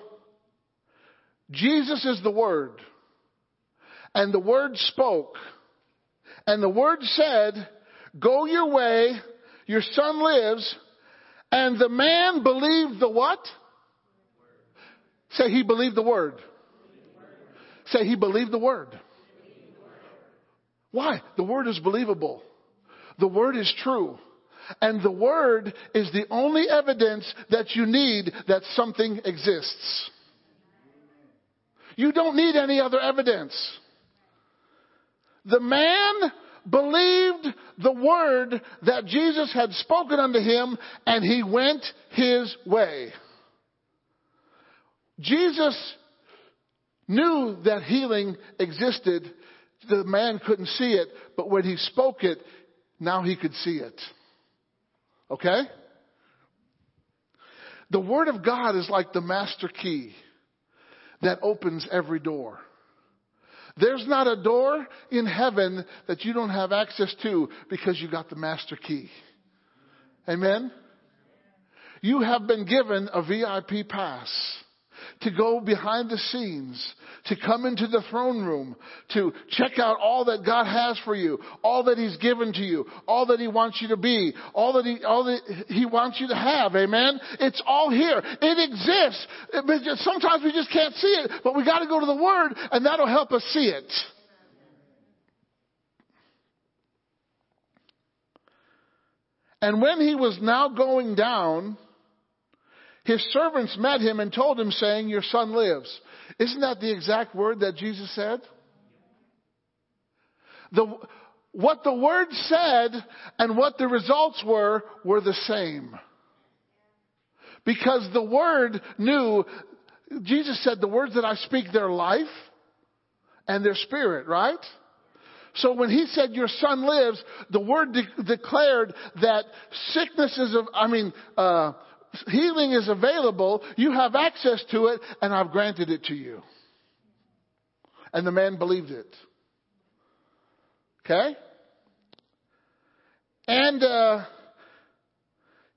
Jesus is the Word. And the Word spoke. And the Word said, Go your way, your son lives. And the man believed the what? Say he believed the Word. Say he believed the Word. Why? The Word is believable. The Word is true. And the Word is the only evidence that you need that something exists. You don't need any other evidence. The man believed the word that Jesus had spoken unto him and he went his way. Jesus knew that healing existed. The man couldn't see it, but when he spoke it, now he could see it. Okay? The Word of God is like the master key that opens every door. There's not a door in heaven that you don't have access to because you got the master key. Amen? You have been given a VIP pass to go behind the scenes, to come into the throne room, to check out all that God has for you, all that He's given to you, all that He wants you to be, all that He, all that He wants you to have. Amen? It's all here. It exists. It, sometimes we just can't see it, but we gotta go to the Word and that'll help us see it. And when he was now going down, his servants met him and told him, saying, Your son lives. Isn't that the exact word that Jesus said? The, what the word said and what the results were were the same. Because the word knew, Jesus said, the words that I speak, their life and their spirit, right? So when he said your son lives, the word de- declared that sicknesses of, I mean, uh, healing is available. You have access to it and I've granted it to you. And the man believed it. Okay? And, uh,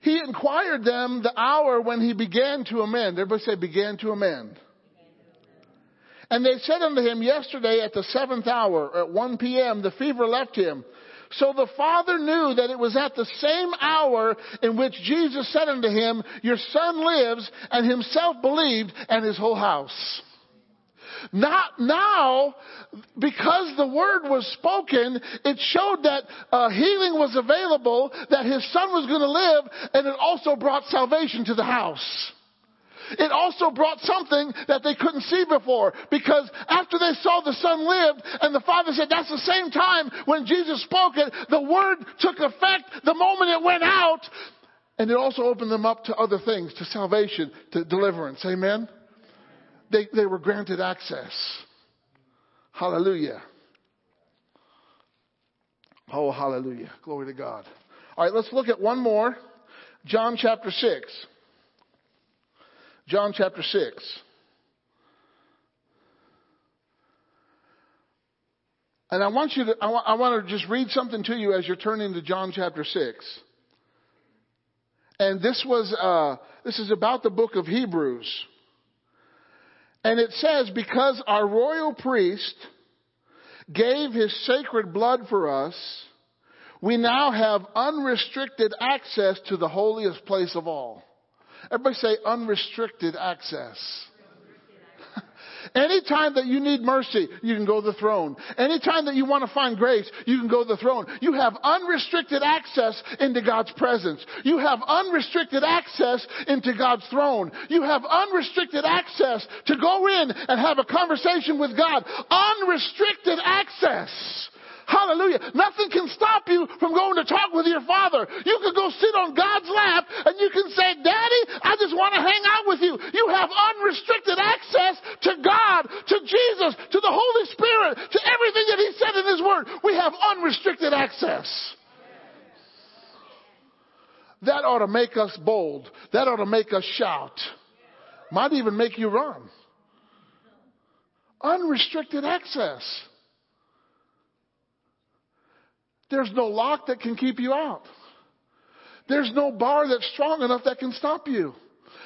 he inquired them the hour when he began to amend. Everybody say began to amend. And they said unto him, Yesterday at the seventh hour, at 1 p.m., the fever left him. So the father knew that it was at the same hour in which Jesus said unto him, Your son lives, and himself believed, and his whole house. Not now, because the word was spoken, it showed that uh, healing was available, that his son was going to live, and it also brought salvation to the house. It also brought something that they couldn't see before because after they saw the son lived and the father said that's the same time when Jesus spoke it, the word took effect the moment it went out and it also opened them up to other things, to salvation, to deliverance. Amen? They, they were granted access. Hallelujah. Oh, hallelujah. Glory to God. All right, let's look at one more. John chapter 6. John chapter 6. And I want you to, I want, want to just read something to you as you're turning to John chapter 6. And this was, uh, this is about the book of Hebrews. And it says, because our royal priest gave his sacred blood for us, we now have unrestricted access to the holiest place of all. Everybody say unrestricted access. Anytime that you need mercy, you can go to the throne. Anytime that you want to find grace, you can go to the throne. You have unrestricted access into God's presence. You have unrestricted access into God's throne. You have unrestricted access to go in and have a conversation with God. Unrestricted access. Hallelujah. Nothing can stop you from going to talk with your father. You can go sit on God's lap and you can say, Daddy, I just want to hang out with you. You have unrestricted access to God, to Jesus, to the Holy Spirit, to everything that He said in His Word. We have unrestricted access. That ought to make us bold. That ought to make us shout. Might even make you run. Unrestricted access. There's no lock that can keep you out. There's no bar that's strong enough that can stop you.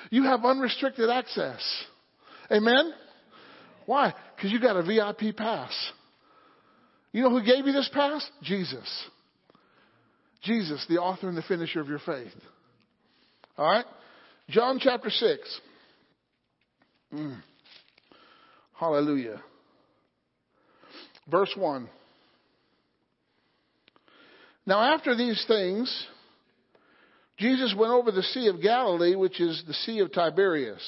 You have unrestricted access. Amen? Why? Because you got a VIP pass. You know who gave you this pass? Jesus. Jesus, the author and the finisher of your faith. All right? John chapter 6. Mm. Hallelujah. Verse 1. Now, after these things, Jesus went over the Sea of Galilee, which is the Sea of Tiberias.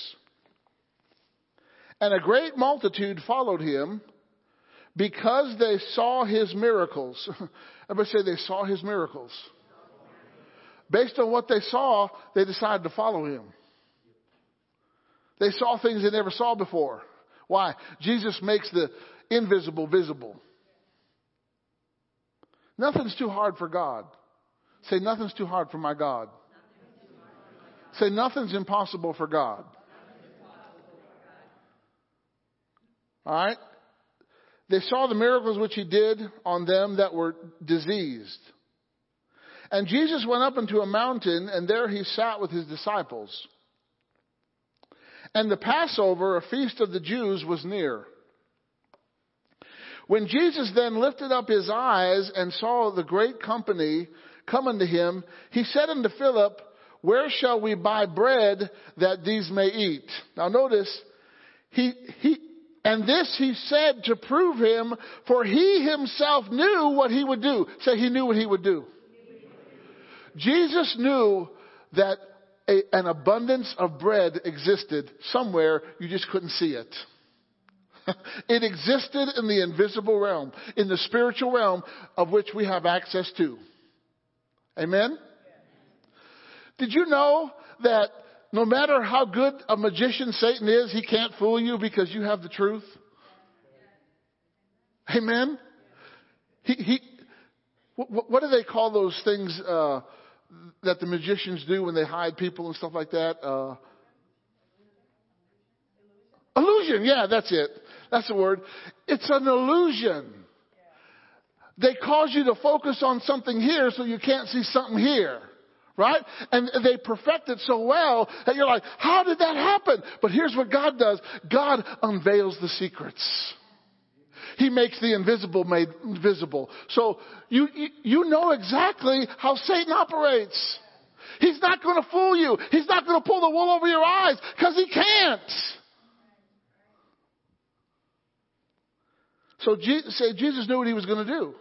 And a great multitude followed him because they saw his miracles. Everybody say they saw his miracles. Based on what they saw, they decided to follow him. They saw things they never saw before. Why? Jesus makes the invisible visible. Nothing's too hard for God. Say, nothing's too hard for my God. Say, nothing's impossible for God. All right? They saw the miracles which he did on them that were diseased. And Jesus went up into a mountain, and there he sat with his disciples. And the Passover, a feast of the Jews, was near. When Jesus then lifted up his eyes and saw the great company coming to him, he said unto Philip, Where shall we buy bread that these may eat? Now notice, he, he, and this he said to prove him, for he himself knew what he would do. Say, he knew what he would do. Jesus knew that a, an abundance of bread existed somewhere, you just couldn't see it. it existed in the invisible realm, in the spiritual realm of which we have access to. Amen? Did you know that No matter how good a magician Satan is, he can't fool you because you have the truth. Amen. He, he, what, what do they call those things uh, that the magicians do when they hide people and stuff like that? Uh, illusion. Yeah, that's it. That's the word. It's an illusion. They cause you to focus on something here so you can't see something here. Right? And they perfect it so well that you're like, how did that happen? But here's what God does. God unveils the secrets. He makes the invisible made visible. So you, you know exactly how Satan operates. He's not going to fool you. He's not going to pull the wool over your eyes because he can't. So say Jesus knew what he was going to do.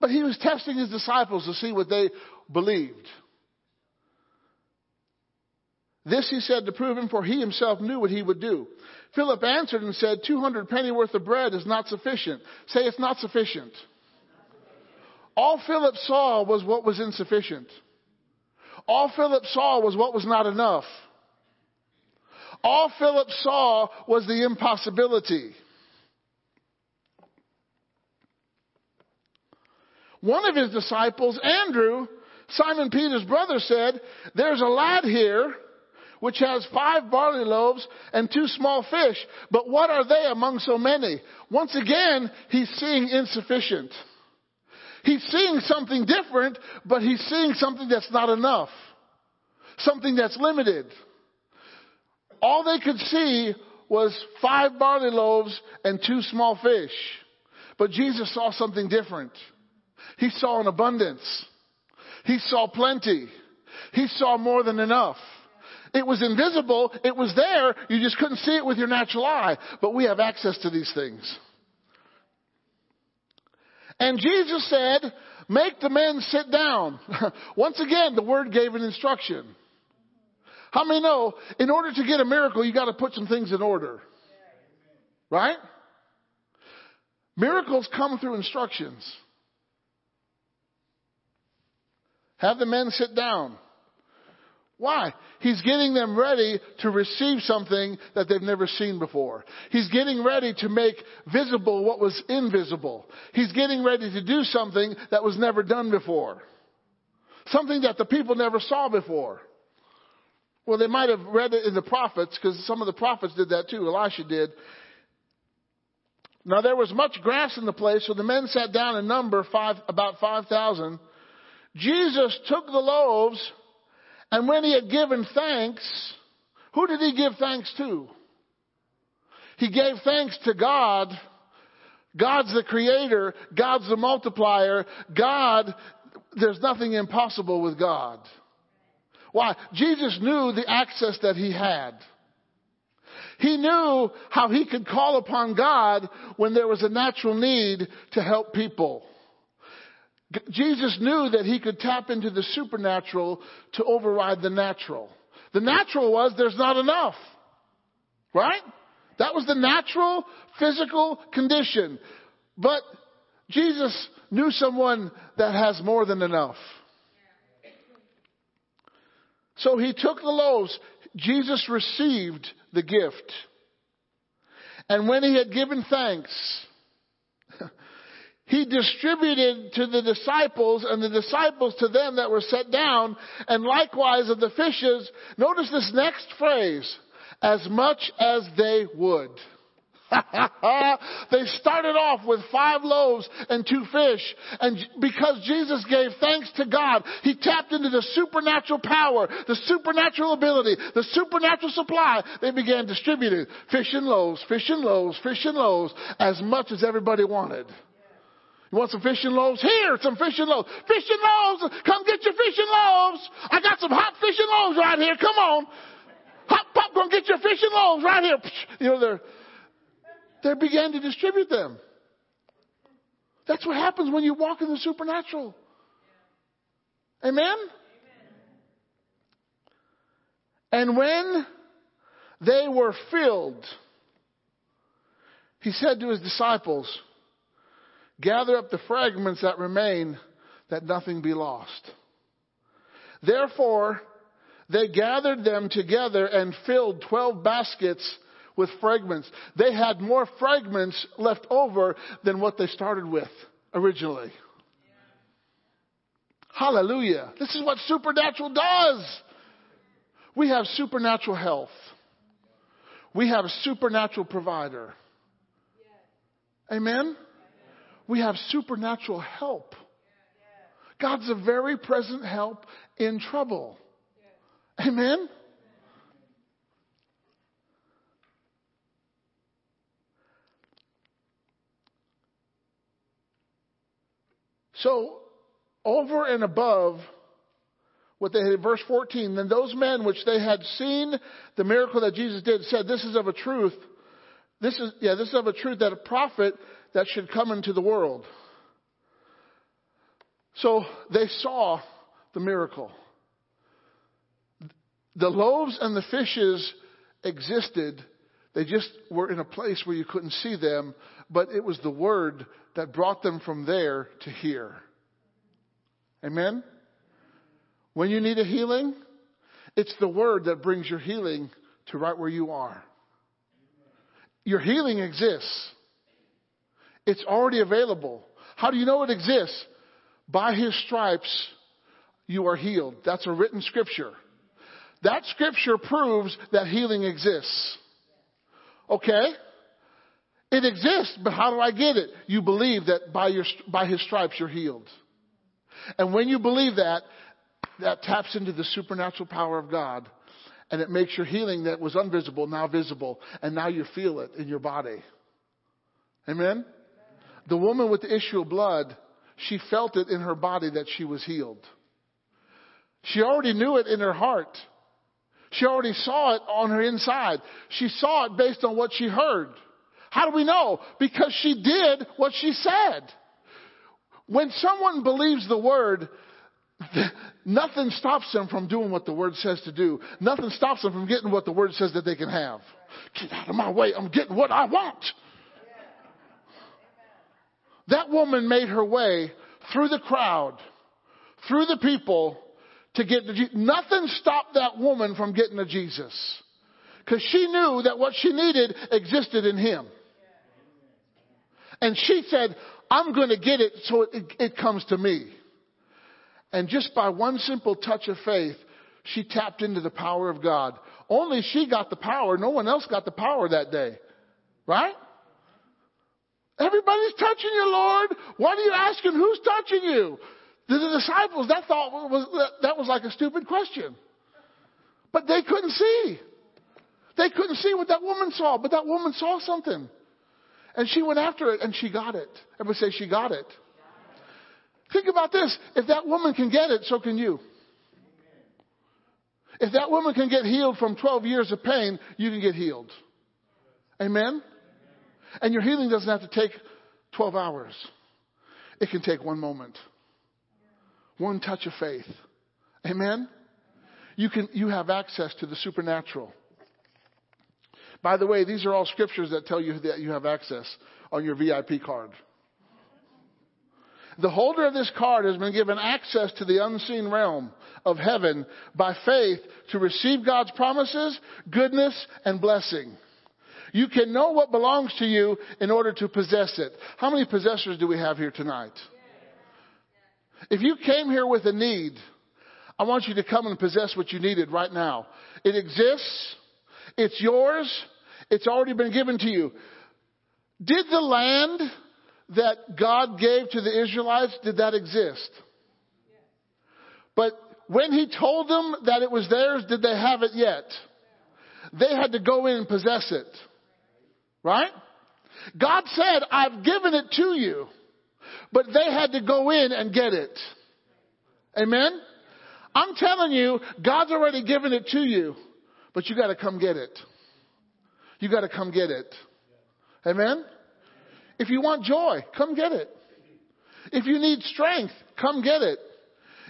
But he was testing his disciples to see what they believed. This he said to prove him, for he himself knew what he would do. Philip answered and said, 200 penny worth of bread is not sufficient. Say it's not sufficient. All Philip saw was what was insufficient. All Philip saw was what was not enough. All Philip saw was the impossibility. One of his disciples, Andrew, Simon Peter's brother, said, There's a lad here which has five barley loaves and two small fish, but what are they among so many? Once again, he's seeing insufficient. He's seeing something different, but he's seeing something that's not enough. Something that's limited. All they could see was five barley loaves and two small fish. But Jesus saw something different. He saw an abundance. He saw plenty. He saw more than enough. It was invisible. It was there. You just couldn't see it with your natural eye. But we have access to these things. And Jesus said, make the men sit down. Once again, the word gave an instruction. How many know in order to get a miracle, you got to put some things in order? Right? Miracles come through instructions. Have the men sit down. Why? He's getting them ready to receive something that they've never seen before. He's getting ready to make visible what was invisible. He's getting ready to do something that was never done before. Something that the people never saw before. Well, they might have read it in the prophets because some of the prophets did that too. Elisha did. Now there was much grass in the place, so the men sat down in number five, about 5,000. Jesus took the loaves, and when he had given thanks, who did he give thanks to? He gave thanks to God. God's the creator. God's the multiplier. God, there's nothing impossible with God. Why? Jesus knew the access that he had. He knew how he could call upon God when there was a natural need to help people. Jesus knew that he could tap into the supernatural to override the natural. The natural was there's not enough. Right? That was the natural physical condition. But Jesus knew someone that has more than enough. So he took the loaves. Jesus received the gift. And when he had given thanks, he distributed to the disciples and the disciples to them that were set down and likewise of the fishes. Notice this next phrase, as much as they would. they started off with five loaves and two fish. And because Jesus gave thanks to God, He tapped into the supernatural power, the supernatural ability, the supernatural supply. They began distributing fish and loaves, fish and loaves, fish and loaves, as much as everybody wanted. You want some fish and loaves? Here, some fish and loaves. Fish and loaves! Come get your fish and loaves! I got some hot fish and loaves right here. Come on. Hot popcorn, get your fish and loaves right here. You know, they're, they began to distribute them. That's what happens when you walk in the supernatural. Amen? And when they were filled, he said to his disciples, Gather up the fragments that remain, that nothing be lost. Therefore, they gathered them together and filled 12 baskets with fragments. They had more fragments left over than what they started with originally. Hallelujah. This is what supernatural does. We have supernatural health. We have a supernatural provider. Amen? We have supernatural help. God's a very present help in trouble. Amen? So, over and above what they had, verse 14, then those men which they had seen the miracle that Jesus did said, This is of a truth. This is, yeah, this is of a truth that a prophet that should come into the world. So they saw the miracle. The loaves and the fishes existed. They just were in a place where you couldn't see them, but it was the word that brought them from there to here. Amen? When you need a healing, it's the word that brings your healing to right where you are. Your healing exists. It's already available. How do you know it exists? By his stripes, you are healed. That's a written scripture. That scripture proves that healing exists. Okay? It exists, but how do I get it? You believe that by your, by his stripes you're healed. And when you believe that, that taps into the supernatural power of God and it makes your healing that was invisible now visible and now you feel it in your body. Amen? The woman with the issue of blood, she felt it in her body that she was healed. She already knew it in her heart. She already saw it on her inside. She saw it based on what she heard. How do we know? Because she did what she said. When someone believes the word, nothing stops them from doing what the word says to do. Nothing stops them from getting what the word says that they can have. Get out of my way. I'm getting what I want. That woman made her way through the crowd, through the people to get to Jesus. Nothing stopped that woman from getting to Jesus. Because she knew that what she needed existed in him. And she said, I'm going to get it so it, it comes to me. And just by one simple touch of faith, she tapped into the power of God. Only she got the power. No one else got the power that day. Right? Everybody's touching you, Lord. What are you asking? Who's touching you? The, the disciples, that thought was, that was like a stupid question. But they couldn't see. They couldn't see what that woman saw, but that woman saw something. And she went after it and she got it. Everybody say she got it. Think about this. If that woman can get it, so can you. If that woman can get healed from 12 years of pain, you can get healed. Amen? And your healing doesn't have to take 12 hours. It can take one moment. One touch of faith. Amen? You can, you have access to the supernatural. By the way, these are all scriptures that tell you that you have access on your VIP card. The holder of this card has been given access to the unseen realm of heaven by faith to receive God's promises, goodness, and blessing. You can know what belongs to you in order to possess it. How many possessors do we have here tonight? If you came here with a need, I want you to come and possess what you needed right now. It exists. It's yours. It's already been given to you. Did the land that God gave to the Israelites, did that exist? But when he told them that it was theirs, did they have it yet? They had to go in and possess it. Right? God said, I've given it to you. But they had to go in and get it. Amen? I'm telling you, God's already given it to you, but you gotta come get it. You gotta come get it. Amen? If you want joy, come get it. If you need strength, come get it.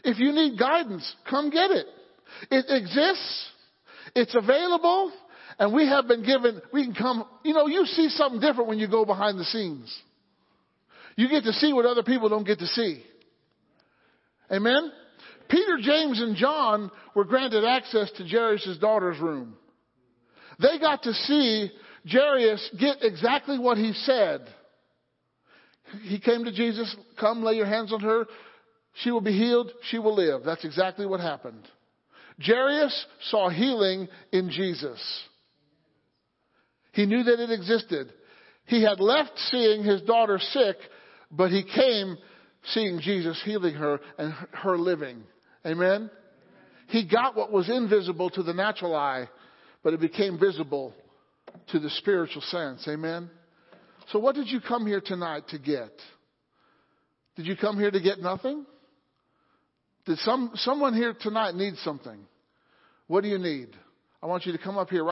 If you need guidance, come get it. It exists. It's available. And we have been given, we can come, you know, you see something different when you go behind the scenes. You get to see what other people don't get to see. Amen? Peter, James, and John were granted access to Jairus' daughter's room. They got to see Jairus get exactly what he said. He came to Jesus, come lay your hands on her. She will be healed. She will live. That's exactly what happened. Jairus saw healing in Jesus. He knew that it existed. He had left seeing his daughter sick, but he came seeing Jesus healing her and her living. Amen? He got what was invisible to the natural eye, but it became visible to the spiritual sense. Amen? So what did you come here tonight to get? Did you come here to get nothing? Did some, someone here tonight need something? What do you need? I want you to come up here.